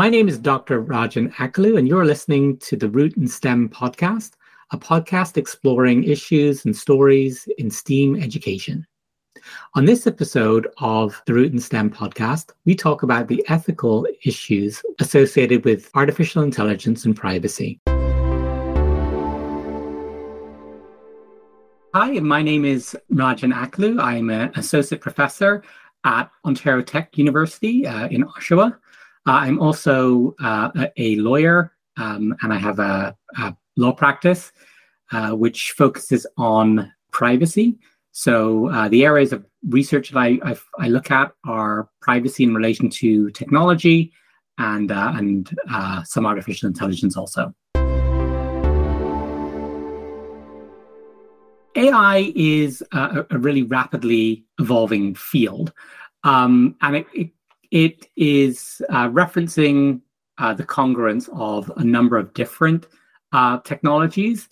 My name is Dr. Rajen Akalu, and you're listening to the Root and STEM podcast, a podcast exploring issues and stories in STEAM education. On this episode of the Root and STEM podcast, we talk about the ethical issues associated with artificial intelligence and privacy. Hi, my name is Rajen Akalu. I'm an associate professor at Ontario Tech University uh, in Oshawa. Uh, I'm also uh, a lawyer um, and I have a, a law practice uh, which focuses on privacy. So the areas of research that I, I, I, look at are privacy in relation to technology and, and some artificial intelligence also. AI is a, a really rapidly evolving field, um, and it, it, it is uh, referencing uh, the congruence of a number of different uh, technologies,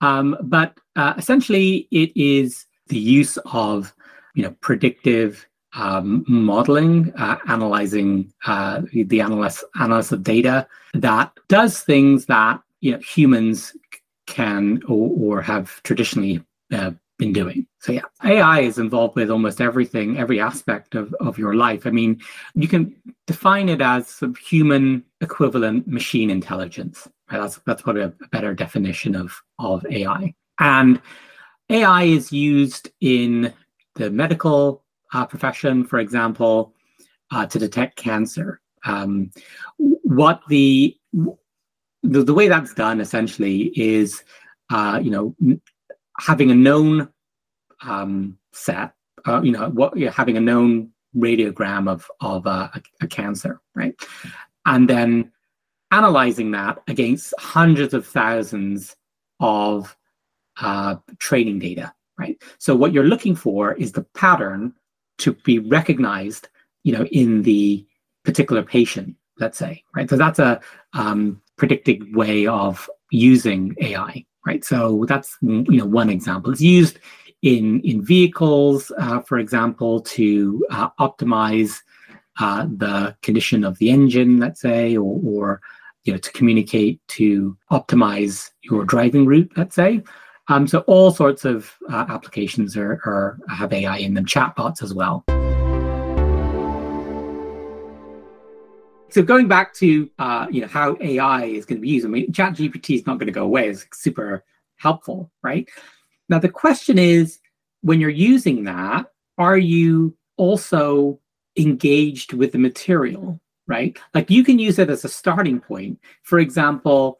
um, but uh, essentially it is the use of you know predictive um, modeling, uh, analyzing uh, the analysis, analysis of data that does things that you know humans can or, or have traditionally been doing. So yeah, AI is involved with almost everything, every aspect of, of your life. I mean, you can define it as human equivalent machine intelligence. Right? That's that's probably a better definition of of AI. And AI is used in the medical uh, profession, for example, uh, to detect cancer. Um, what the, the the way that's done essentially is, uh, you know, having a known um, set, uh, you know, what you're having a known radiogram of of uh, a, cancer, right, and then analyzing that against hundreds of thousands of uh, training data, right. So what you're looking for is the pattern to be recognized, you know, in the particular patient, let's say, right. So that's a um, way of using AI, right? So that's you know one example. It's used in in vehicles, uh, for example, to uh, optimize uh, the condition of the engine, let's say, or, or you know to communicate to optimize your driving route, let's say. Um, so all sorts of uh, applications are, are have AI in them, chatbots as well. So going back to uh, you know how AI is going to be used, I mean, ChatGPT is not going to go away. It's super helpful, right? Now the question is, when you're using that, are you also engaged with the material, right? Like you can use it as a starting point. For example,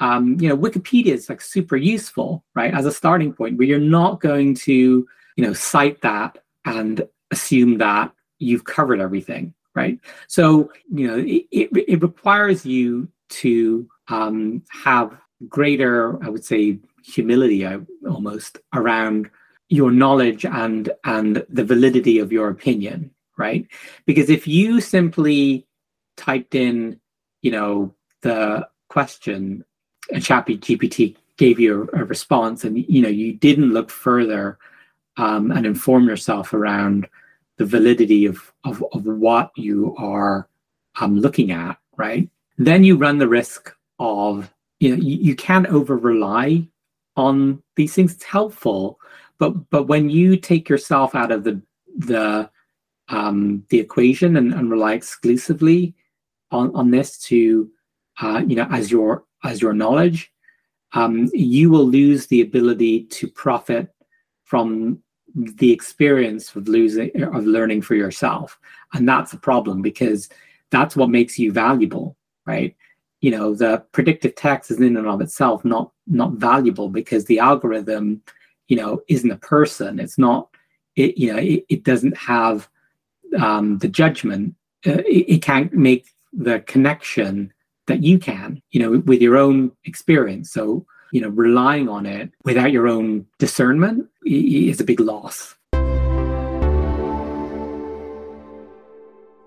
um, you know, Wikipedia is like super useful, right, as a starting point, where you're not going to, you know, cite that and assume that you've covered everything, right? So, you know, it, it, requires you to um, have greater, I would say, humility almost around your knowledge and and the validity of your opinion, right? Because if you simply typed in, you know, the question, and GPT gave you a, a response, and you know, you didn't look further um, and inform yourself around the validity of, of, of what you are um, looking at, right? Then you run the risk of, you know, you, you can't over rely on these things. It's helpful, but but when you take yourself out of the the um, the equation and, and rely exclusively on, on this to uh, you know as your as your knowledge, um, you will lose the ability to profit from the experience of losing of learning for yourself. And that's a problem because that's what makes you valuable right? You know the predictive text is in and of itself not not valuable because the algorithm you know isn't a person. It's not it you know it, it doesn't have um, the judgment. Uh, it, it can't make the connection that you can you know with your own experience. So you know, relying on it without your own discernment is a big loss.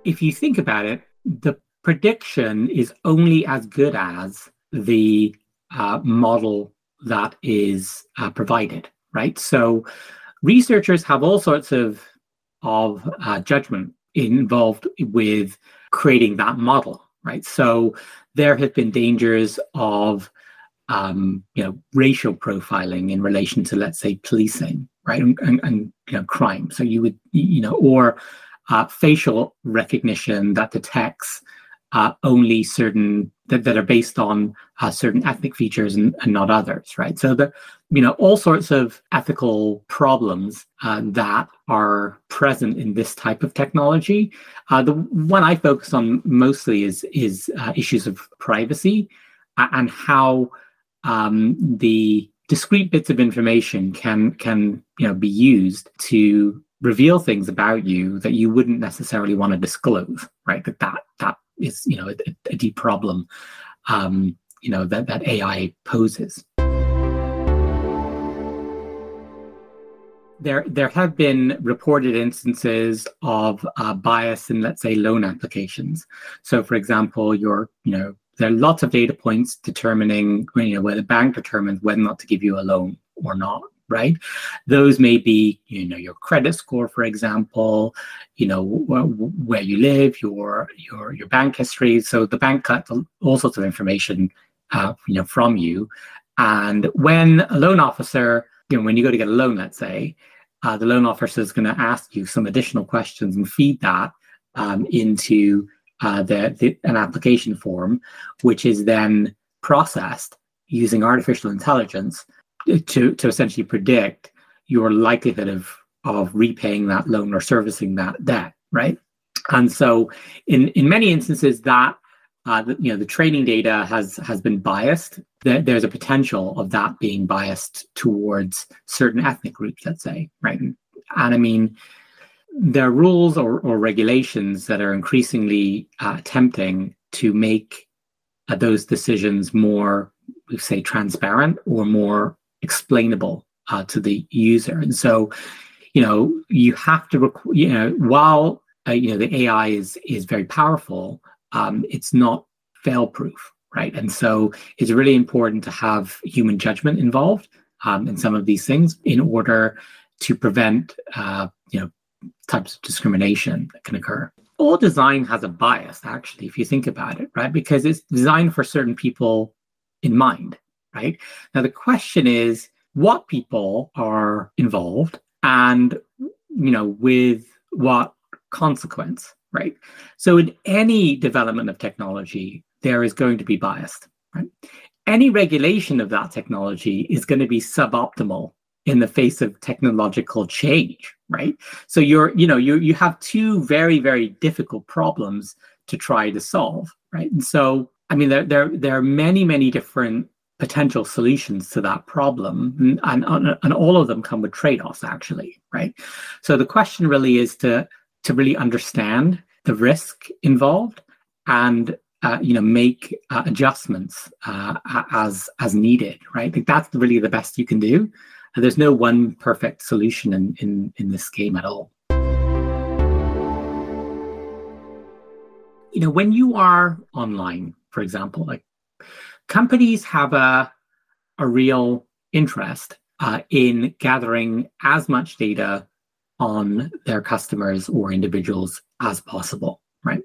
If you think about it, the prediction is only as good as the uh, model that is uh, provided, right? So researchers have all sorts of of uh, judgment involved with creating that model, right? So there have been dangers of um, you know racial profiling in relation to let's say policing, right, and, and, and you know crime. So you would you know or uh, facial recognition that detects uh, only certain that, that are based on uh, certain ethnic features and, and, not others, right? So the you know all sorts of ethical problems uh, that are present in this type of technology. Uh, the one I focus on mostly is is uh, issues of privacy and how um, the discrete bits of information can can you know be used to reveal things about you that you wouldn't necessarily want to disclose, right? That that that is you know a, a deep problem um, you know that that AI poses. There, there have been reported instances of uh, bias in, let's say, loan applications. So, for example, your, you know, there are lots of data points determining, you know, where the bank determines whether or not to give you a loan or not right? Those may be, you know, your credit score, for example, you know, wh- where you live, your your your bank history. So the bank collects all sorts of information, uh, you know, from you. And when a loan officer, you know, when you go to get a loan, let's say, uh, the loan officer is going to ask you some additional questions and feed that um, into uh, the, the an application form, which is then processed using artificial intelligence to to essentially predict your likelihood of of repaying that loan or servicing that debt, right? And so, in in many instances, that uh, the, you know the training data has has been biased. There, there's a potential of that being biased towards certain ethnic groups, let's say, right? And I mean, there are rules or, or regulations that are increasingly uh, attempting to make uh, those decisions more, we say, transparent or more explainable uh, to the user. And so, you know, you have to, rec- you know, while uh, you know the AI is is very powerful, um, it's not fail proof, right? And so, it's really important to have human judgment involved um, in some of these things in order to prevent, uh, you know, types of discrimination that can occur. All design has a bias, actually, if you think about it, right? Because it's designed for certain people in mind right? Now, the question is what people are involved and, you know, with what consequence, right? So, in any development of technology, there is going to be biased, right? Any regulation of that technology is going to be suboptimal in the face of technological change, right? So you're, you know, you you have two very very difficult problems to try to solve, right? And so, I mean, there there there are many many different potential solutions to that problem and, and, and all of them come with trade-offs actually right so the question really is to to really understand the risk involved and uh, you know make uh, adjustments uh, as as needed right think that's really the best you can do and there's no one perfect solution in in in this game at all you know when you are online for example like companies have a, a real interest uh, in gathering as much data on their customers or individuals as possible, right?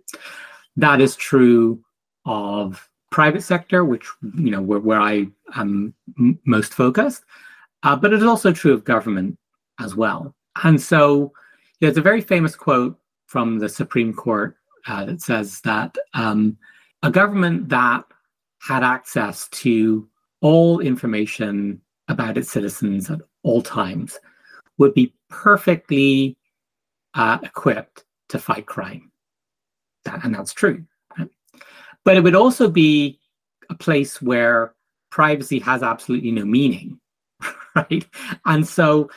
That is true of private sector, which you know where, where I am m- most focused, uh, but it is also true of government as well. And so there's a very famous quote from the Supreme Court uh, that says that um, a government that had access to all information about its citizens at all times would be perfectly uh, equipped to fight crime. That, and that's true. Right? But it would also be a place where privacy has absolutely no meaning, right? And so,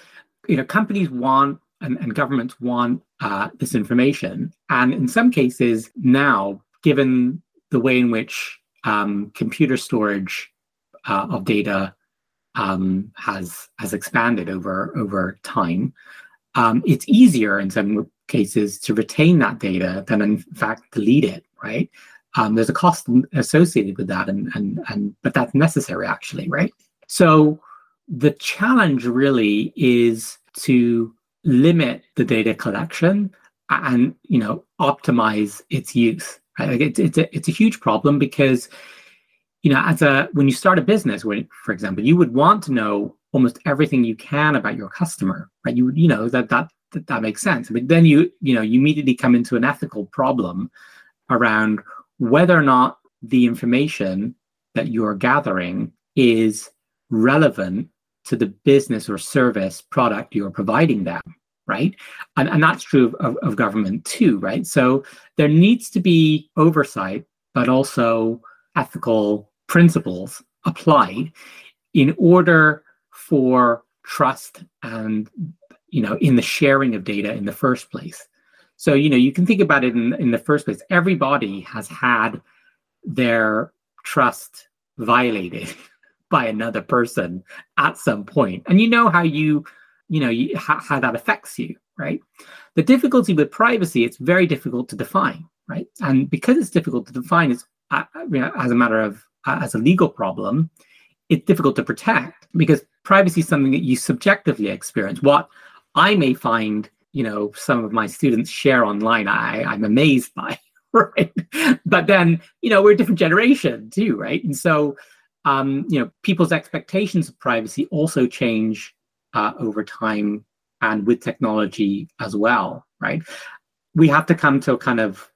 you know, companies want and, and governments want uh, this information. And in some cases, now, given the way in which um, computer storage uh, of data um, has has expanded over over time. Um, it's easier in some cases to retain that data than in fact delete it. Right? Um, there's a cost associated with that, and and and but that's necessary actually, right? So the challenge really is to limit the data collection and you know optimize its use Right? Like it's it's a it's a huge problem because you know as a when you start a business, when for example, you would want to know almost everything you can about your customer, right? You you know that that that, that makes sense. But then you you know you immediately come into an ethical problem around whether or not the information that you're gathering is relevant to the business or service product you're providing them right? And, and that's true of, of, government too right? So there needs to be oversight but also ethical principles applied in order for trust and you know in the sharing of data in the first place. So you know you can think about it in, in the first place. Everybody has had their trust violated by another person at some point. And you know how you you know you, how, how that affects you right? The difficulty with privacy it's very difficult to define right? And because it's difficult to define it's uh, you know, as a matter of uh, as a legal problem it's difficult to protect because privacy is something that you subjectively experience. What i may find you know some of my students share online i i'm amazed by right? But then you know we're a different generation too right? And so um, you know, people's expectations of privacy also change uh, over time and with technology as well, right? We have to come to a kind of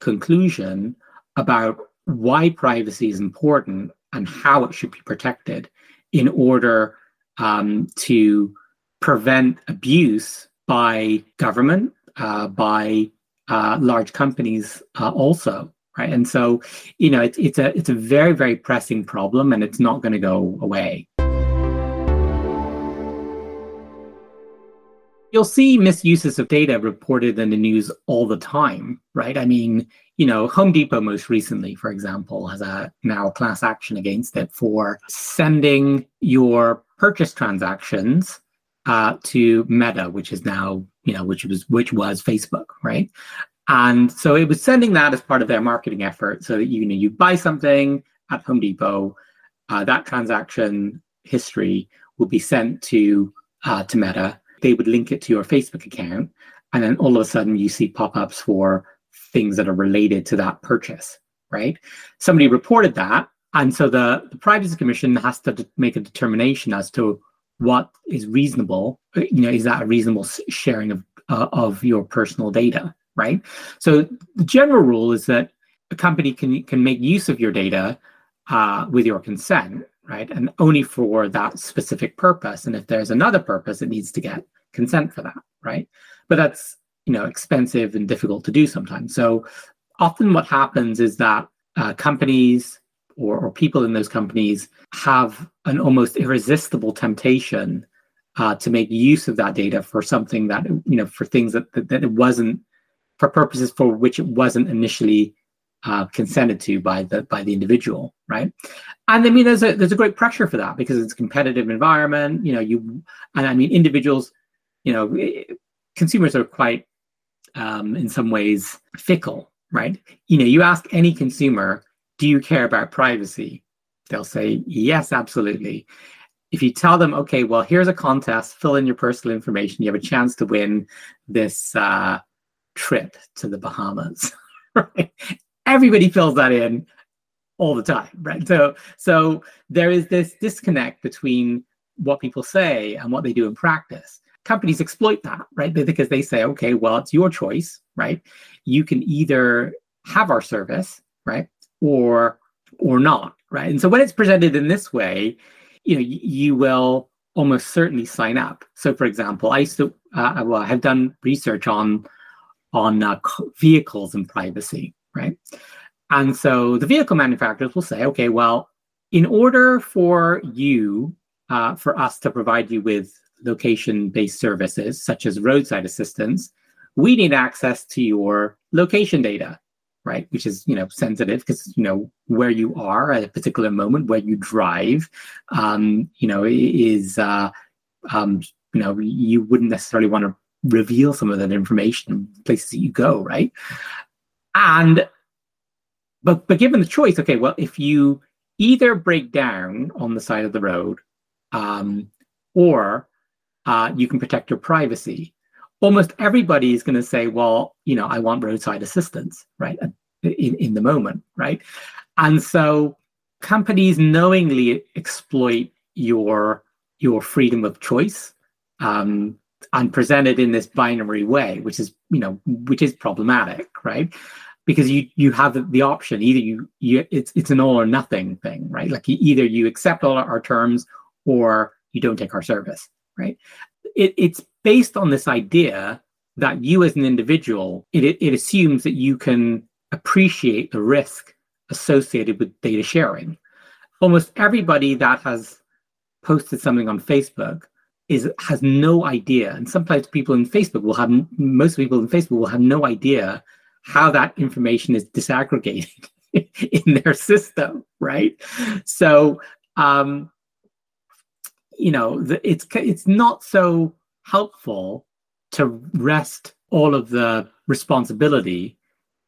conclusion about why privacy is important and how it should be protected in order um, to prevent abuse by government, uh, by uh, large companies uh, also right? And so you know it's it's a it's a very very pressing problem and it's not going to go away. You'll see misuses of data reported in the news all the time right? I mean you know home depot most recently for example has a now class action against it for sending your purchase transactions uh, to meta which is now you know which was which was facebook right and so it was sending that as part of their marketing effort so that you, know you buy something at Home Depot, uh, that transaction history will be sent to uh, to Meta. They would link it to your Facebook account, and then all of a sudden you see pop-ups for things that are related to that purchase. Right? Somebody reported that, and so the, the Privacy Commission has to make a determination as to what is reasonable. You know, is that a reasonable sharing of uh, of your personal data? Right? So the general rule is that a company can can make use of your data uh, with your consent, right? And only for that specific purpose. And if there's another purpose, it needs to get consent for that, right? But that's you know expensive and difficult to do sometimes. So often what happens is that uh, companies or, or people in those companies have an almost irresistible temptation uh, to make use of that data for something that you know for things that that, that it wasn't for purposes for which it wasn't initially uh, consented to by the by the individual, right? And I mean, there's a there's a great pressure for that because it's a competitive environment. You know, you and I mean, individuals, you know, eh, consumers are quite, um, in some ways, fickle, right? You know, you ask any consumer, do you care about privacy? They'll say yes, absolutely. If you tell them, okay, well, here's a contest, fill in your personal information, you have a chance to win this. Uh, trip to the Bahamas. Right? Everybody fills that in all the time, right? So so there is this disconnect between what people say and what they do in practice. Companies exploit that, right? Because they say, okay, well, it's your choice, right? You can either have our service, right, or or not, right? And so when it's presented in this way, you know, you, you will almost certainly sign up. So, for example, I used to, uh, well, I have done research on on uh, vehicles and privacy, right? And so the vehicle manufacturers will say, okay, well, in order for you, uh, for us to provide you with location-based services such as roadside assistance, we need access to your location data, right? Which is you know sensitive because you know where you are at a particular moment, where you drive, um, you know, is uh, um, you know you wouldn't necessarily want to reveal some of that information places that you go, right? And but but given the choice, okay, well, if you either break down on the side of the road, um, or uh, you can protect your privacy. Almost everybody is going to say, well, you know, I want roadside assistance, right? in, in the moment, right? And so companies knowingly exploit your your freedom of choice um, and presented in this binary way, which is you know which is problematic, right? Because you you have the option either you you it's it's an all or nothing thing, right? Like either you accept all our terms or you don't take our service, right? It, it's based on this idea that you as an individual, it, it assumes that you can appreciate the risk associated with data sharing. Almost everybody that has posted something on Facebook is has no idea, and sometimes people in Facebook will have most people in Facebook will have no idea how that information is disaggregated in their system, right? So, um, you know, the, it's it's not so helpful to rest all of the responsibility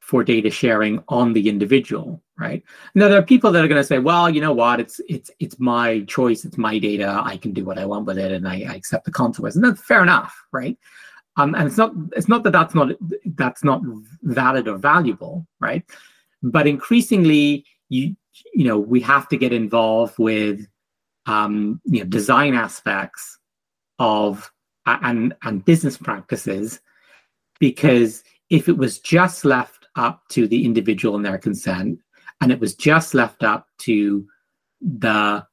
for data sharing on the individual right? Now there are people that are going to say well you know what? It's it's it's my choice. It's my data. I can do what i want with it and i, I accept the consequences and that's fair enough right? Um, and it's not it's not that that's not that's not valid or valuable right? But increasingly you you know we have to get involved with um, you know design aspects of and and business practices because if it was just left up to the individual and their consent and it was just left up to the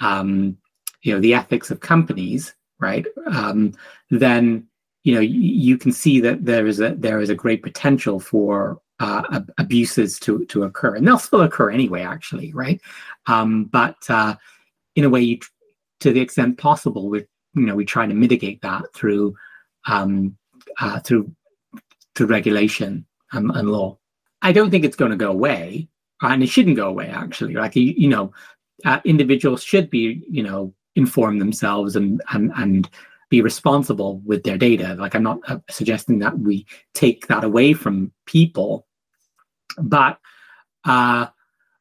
um, you know the ethics of companies right? Um, then you know you, you, can see that there is a there is a great potential for uh, ab- abuses to to occur. And they'll still occur anyway actually right? Um, but uh, in a way you, to the extent possible we're you know we try to mitigate that through um, uh, through through regulation and, and law. I don't think it's going to go away, and it shouldn't go away. Actually, like you, you know, uh, individuals should be you know inform themselves and and and be responsible with their data. Like I'm not uh, suggesting that we take that away from people, but uh,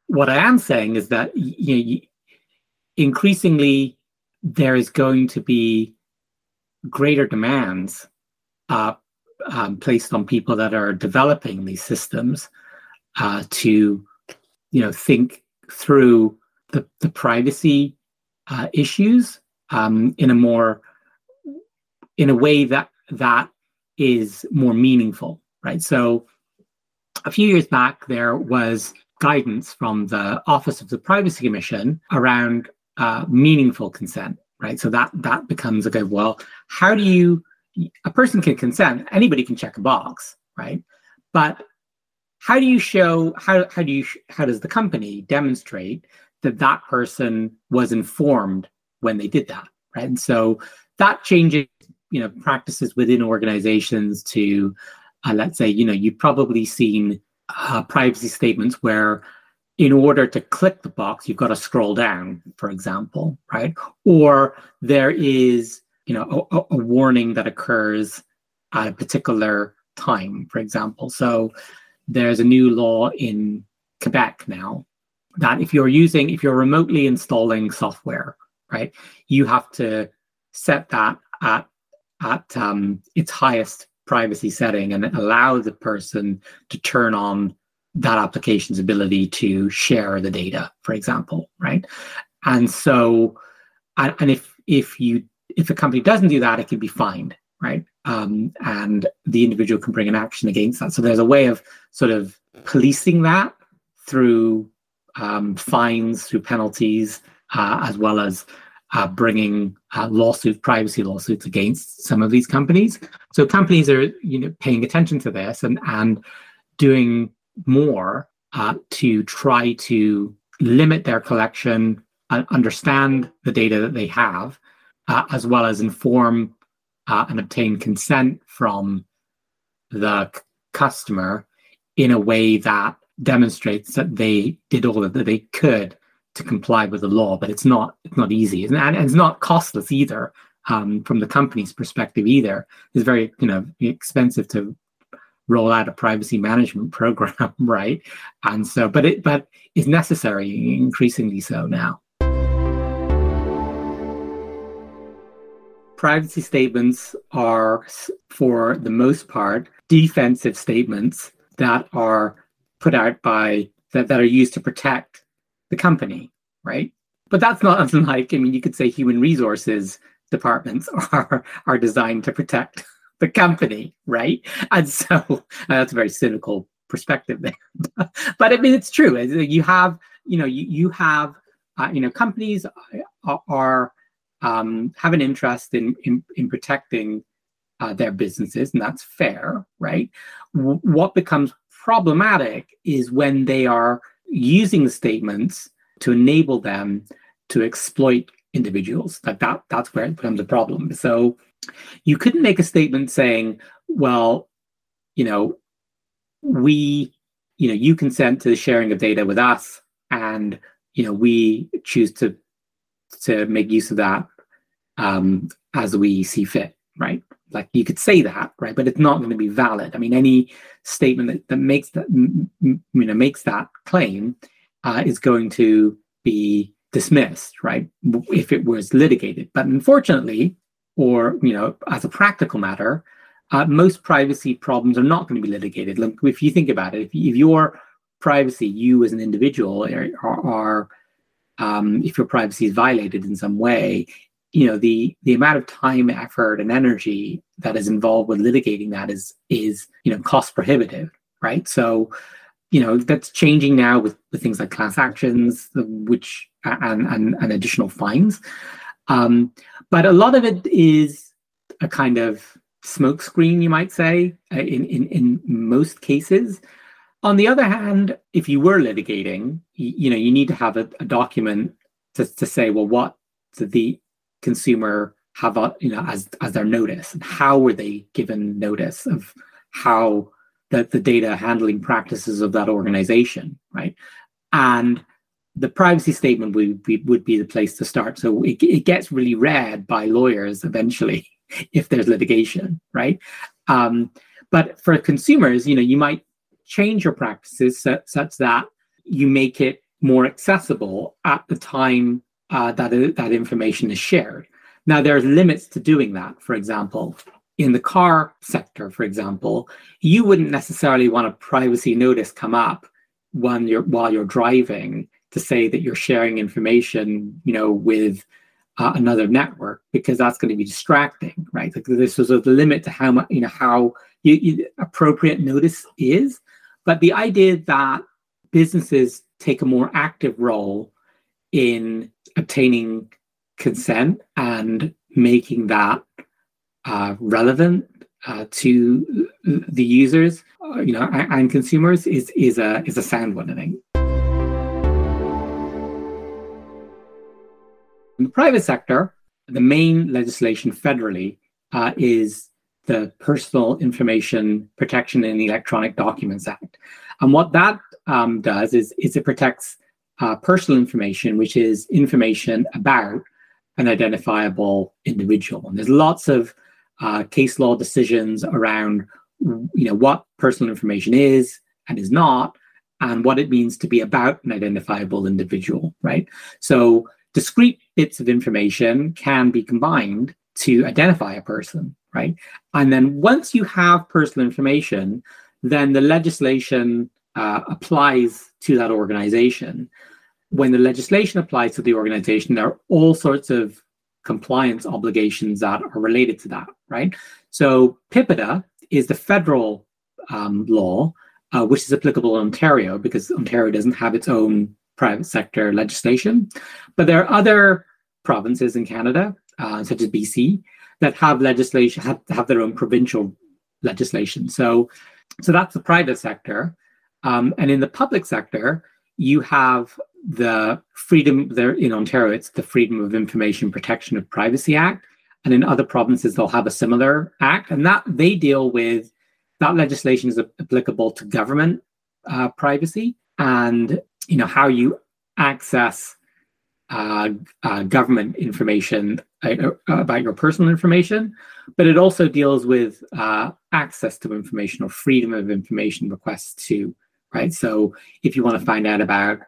what I am saying is that you know, increasingly there is going to be greater demands uh, um, placed on people that are developing these systems uh, to, you know, think through the, the privacy uh, issues um, in a more in a way that that is more meaningful, right? So, a few years back, there was guidance from the Office of the Privacy Commission around uh, meaningful consent, right? So that that becomes a good. Well, how do you? A person can consent. Anybody can check a box, right? But how do you show? How how do you? How does the company demonstrate that that person was informed when they did that, right? And so that changes, you know, practices within organizations to, uh, let's say, you know, you've probably seen uh, privacy statements where in order to click the box, you've got to scroll down, for example, right? Or there is, you know, a, a, warning that occurs at a particular time, for example. So there's a new law in Quebec now that if you're using, if you're remotely installing software, right, you have to set that at at um, its highest privacy setting and allow the person to turn on that application's ability to share the data, for example, right? And so, and, and if if you if a company doesn't do that, it can be fined, right? Um, and the individual can bring an action against that. So there's a way of sort of policing that through um, fines, through penalties, uh, as well as uh, bringing uh, lawsuit, privacy lawsuits against some of these companies. So companies are, you know, paying attention to this and and doing more uh, to try to limit their collection, and understand the data that they have, uh, as well as inform uh, and obtain consent from the c- customer in a way that demonstrates that they did all that they could to comply with the law. But it's not it's not easy, and it's not costless either. Um, from the company's perspective, either it's very you know expensive to roll out a privacy management program, right? And so, but it but it's necessary, increasingly so now. Privacy statements are, for the most part, defensive statements that are put out by that, that are used to protect the company, right? But that's not unlike, I mean, you could say human resources departments are are designed to protect the company, right? And so uh, that's a very cynical perspective there. but I mean, it's true. You have, you know, you, you have, uh, you know, companies are, are um, have an interest in in, in protecting uh, their businesses, and that's fair, right? W- what becomes problematic is when they are using the statements to enable them to exploit individuals. Like that, that's where it becomes a problem. So you couldn't make a statement saying, well, you know, we, you know, you consent to the sharing of data with us and, you know, we choose to to make use of that um, as we see fit, right? Like you could say that, right? But it's not going to be valid. I mean, any statement that, that makes that, you know, makes that claim uh, is going to be dismissed, right? If it was litigated. But unfortunately, or you know, as a practical matter, uh, most privacy problems are not going to be litigated. Like, if you think about it, if, if your privacy, you as an individual, are, are um, if your privacy is violated in some way, you know the the amount of time, effort, and energy that is involved with litigating that is is you know cost prohibitive, right? So you know that's changing now with, with things like class actions which and and, and additional fines um, but a lot of it is a kind of smokescreen you might say uh, in, in in most cases on the other hand if you were litigating you, you know you need to have a, a document to, to say well what did the consumer have uh, you know as as their notice and how were they given notice of how that the data handling practices of that organization, right? And the privacy statement would be, would be the place to start. So it, it gets really read by lawyers eventually if there's litigation, right? Um, but for consumers, you know, you might change your practices such, such that you make it more accessible at the time uh, that that information is shared. Now, there's limits to doing that. For example, in the car sector, for example, you wouldn't necessarily want a privacy notice come up when you're while you're driving to say that you're sharing information, you know, with uh, another network because that's going to be distracting, right? Like this is a limit to how much, you know, how you, you, appropriate notice is. But the idea that businesses take a more active role in obtaining consent and making that uh, relevant uh, to the users, uh, you know, and, and, consumers is is a is a sound one, I think. In the private sector, the main legislation federally uh, is the Personal Information Protection in Electronic Documents Act, and what that um, does is is it protects uh, personal information, which is information about an identifiable individual. And there's lots of uh, case law decisions around you know what personal information is and is not and what it means to be about an identifiable individual right so discrete bits of information can be combined to identify a person right and then once you have personal information then the legislation uh, applies to that organization when the legislation applies to the organization there are all sorts of compliance obligations that are related to that, right? So PIPEDA is the federal um, law, uh, which is applicable in Ontario because Ontario doesn't have its own private sector legislation. But there are other provinces in Canada, uh, such as BC, that have legislation have, have their own provincial legislation. So, so that's the private sector, um, and in the public sector, you have the freedom there in Ontario, it's the Freedom of Information Protection of Privacy Act. And in other provinces, they'll have a similar act. And that they deal with that legislation is applicable to government uh, privacy and you know how you access uh, uh, government information about your personal information, but it also deals with uh, access to information or freedom of information requests too, right? So if you want to find out about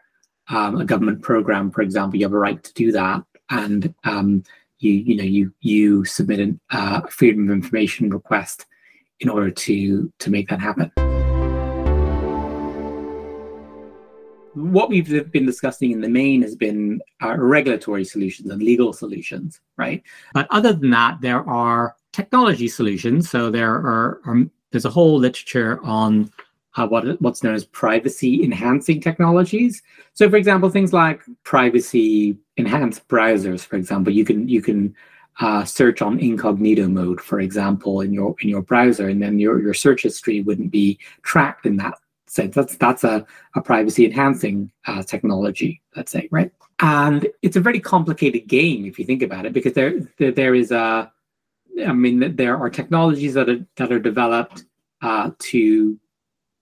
um, a government program, for example, you have a right to do that, and um, you you know you you submit a uh, freedom of information request in order to to make that happen. What we've been discussing in the main has been uh, regulatory solutions and legal solutions, right? But other than that, there are technology solutions. So there are, are there's a whole literature on uh, what what's known as privacy enhancing technologies. So, for example, things like privacy enhanced browsers. For example, you can you can uh, search on incognito mode, for example, in your in your browser, and then your your search history wouldn't be tracked in that sense. That's that's a, a privacy enhancing uh, technology, let's say, right? And it's a very complicated game if you think about it, because there there, there is a, I mean, there are technologies that are that are developed uh, to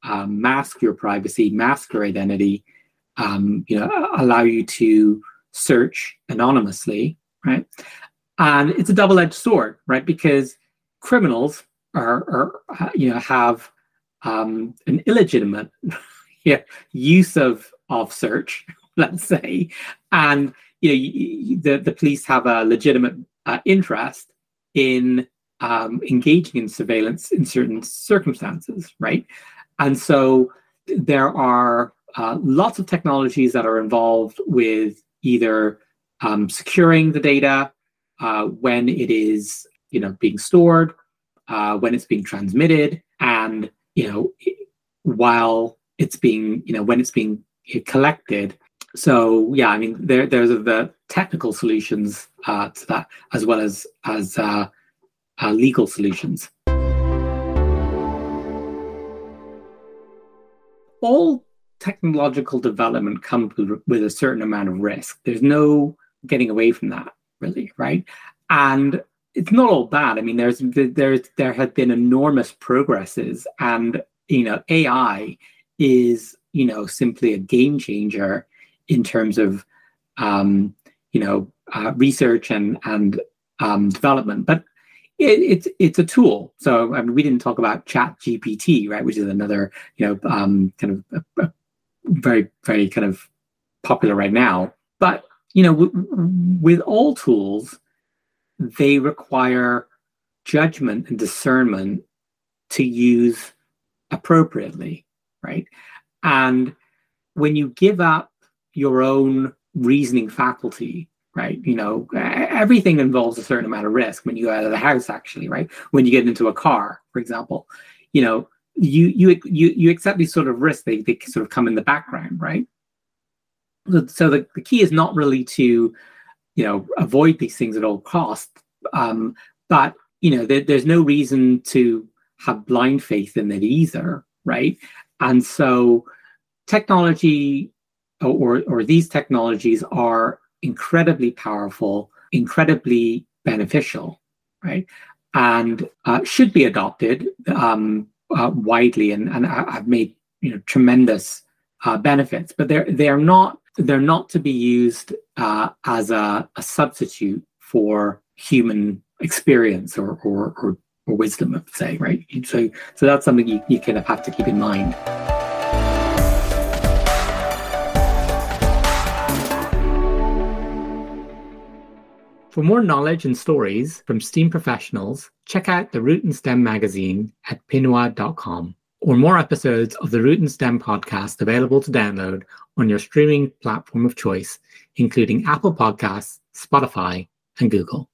um, mask your privacy, mask your identity, um, you know, allow you to search anonymously, right? And it's a double-edged sword, right? Because criminals are, are you know, have um, an illegitimate yeah, use of of search, let's say, and you know, the the police have a legitimate uh, interest in um, engaging in surveillance in certain circumstances, right? And so there are uh, lots of technologies that are involved with either um, securing the data uh, when it is, you know, being stored, uh, when it's being transmitted, and you know, while it's being, you know, when it's being collected. So yeah, I mean, there there's the technical solutions uh, to that as well as as uh, uh, legal solutions. all technological development comes with, with a certain amount of risk. There's no getting away from that, really, right? And it's not all bad. I mean, there's there's there have been enormous progresses, and you know, AI is you know simply a game changer in terms of um, you know uh, research and and um, development. But it, it's it's a tool. So I mean, we didn't talk about Chat GPT, right, which is another you know um, kind of a, a very very kind of popular right now. But you know, w- with all tools, they require judgment and discernment to use appropriately, right? And when you give up your own reasoning faculty right? You know, everything involves a certain amount of risk when you go out of the house, actually, right? When you get into a car, for example, you know, you you you you accept these sort of risks, they, they sort of come in the background, right? So the, the key is not really to, you know, avoid these things at all costs. Um, but you know, there, there's no reason to have blind faith in it either, right? And so technology or, or these technologies are incredibly powerful, incredibly beneficial, right? And uh, should be adopted um, uh, widely and, and have made you know tremendous uh, benefits. But they're they're not they're not to be used uh, as a, a, substitute for human experience or or, or, or wisdom, of say, right? So so that's something you, you kind of have to keep in mind. For more knowledge and stories from STEAM professionals, check out the Root and STEM magazine at pinua.com or more episodes of the Root and STEM podcast available to download on your streaming platform of choice, including Apple Podcasts, Spotify, and Google.